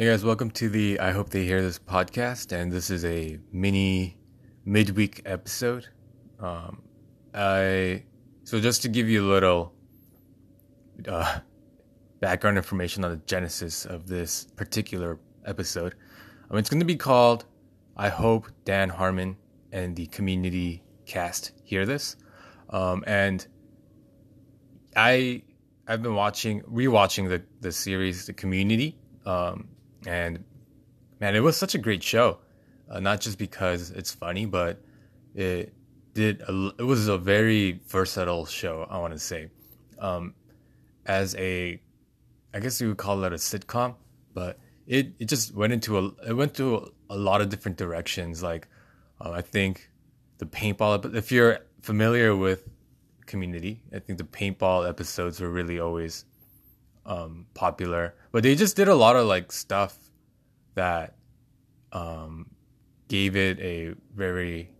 Hey guys, welcome to the I Hope They Hear This podcast, and this is a mini midweek episode. Um, I so just to give you a little uh, background information on the genesis of this particular episode, um, it's going to be called "I Hope Dan Harmon and the Community Cast Hear This," um, and I I've been watching rewatching the the series The Community. Um, and man, it was such a great show. Uh, not just because it's funny, but it did. A, it was a very versatile show. I want to say, um, as a, I guess you would call it a sitcom, but it it just went into a it went to a, a lot of different directions. Like, uh, I think the paintball. If you're familiar with Community, I think the paintball episodes were really always um, popular, but they just did a lot of like stuff that um, gave it a very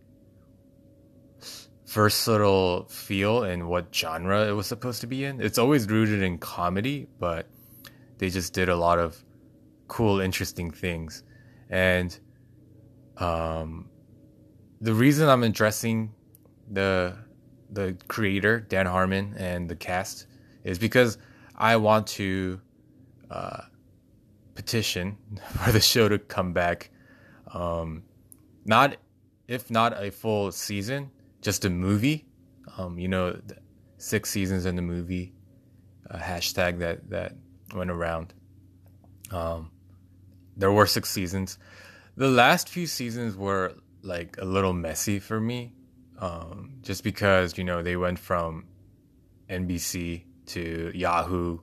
versatile feel in what genre it was supposed to be in. It's always rooted in comedy, but they just did a lot of cool, interesting things. And um, the reason I'm addressing the the creator Dan Harmon and the cast is because I want to uh, petition for the show to come back. Um, not if not a full season, just a movie. Um, you know, six seasons in the movie. A hashtag that that went around. Um, there were six seasons. The last few seasons were like a little messy for me, um, just because you know they went from NBC to Yahoo.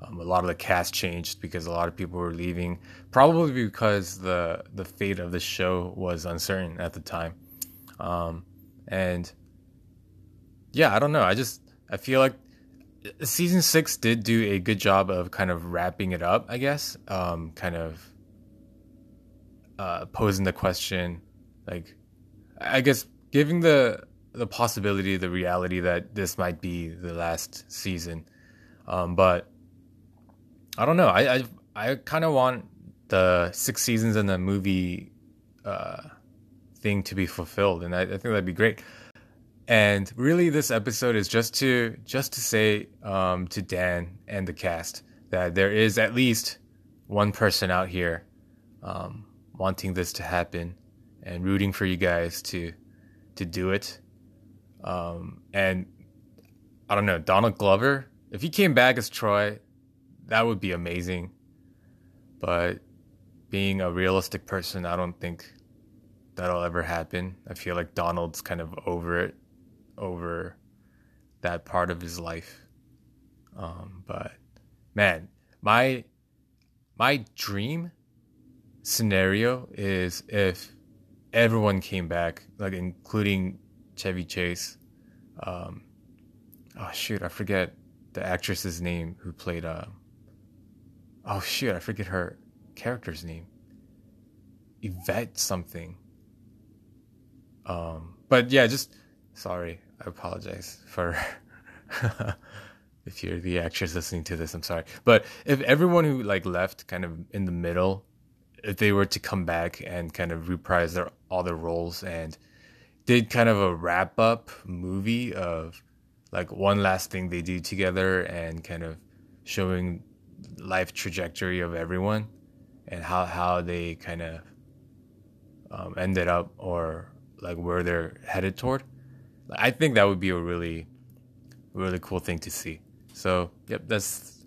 Um, a lot of the cast changed because a lot of people were leaving, probably because the the fate of the show was uncertain at the time. Um, and yeah, I don't know. I just I feel like season six did do a good job of kind of wrapping it up. I guess, um, kind of uh, posing the question, like I guess giving the the possibility, the reality that this might be the last season. Um, but I don't know. I I, I kind of want the six seasons in the movie uh, thing to be fulfilled, and I, I, think that'd be great. And really, this episode is just to just to say um, to Dan and the cast that there is at least one person out here um, wanting this to happen and rooting for you guys to to do it um, and I don't know, Donald Glover, if he came back as Troy, that would be amazing. But being a realistic person, I don't think that'll ever happen. I feel like Donald's kind of over it, over that part of his life. Um, but man, my my dream scenario is if everyone came back, like including Chevy Chase. Um, oh shoot, I forget the actress's name who played. Uh, oh shoot, I forget her character's name. Yvette something. Um, but yeah, just sorry. I apologize for if you're the actress listening to this. I'm sorry, but if everyone who like left kind of in the middle, if they were to come back and kind of reprise their all their roles and did kind of a wrap up movie of like one last thing they do together and kind of showing life trajectory of everyone and how how they kind of um, ended up or like where they're headed toward. I think that would be a really really cool thing to see. So yep, that's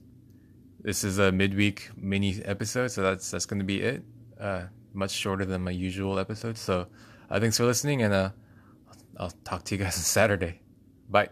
this is a midweek mini episode, so that's that's gonna be it. Uh, much shorter than my usual episode. So uh, thanks for listening and uh I'll talk to you guys on Saturday. Bye.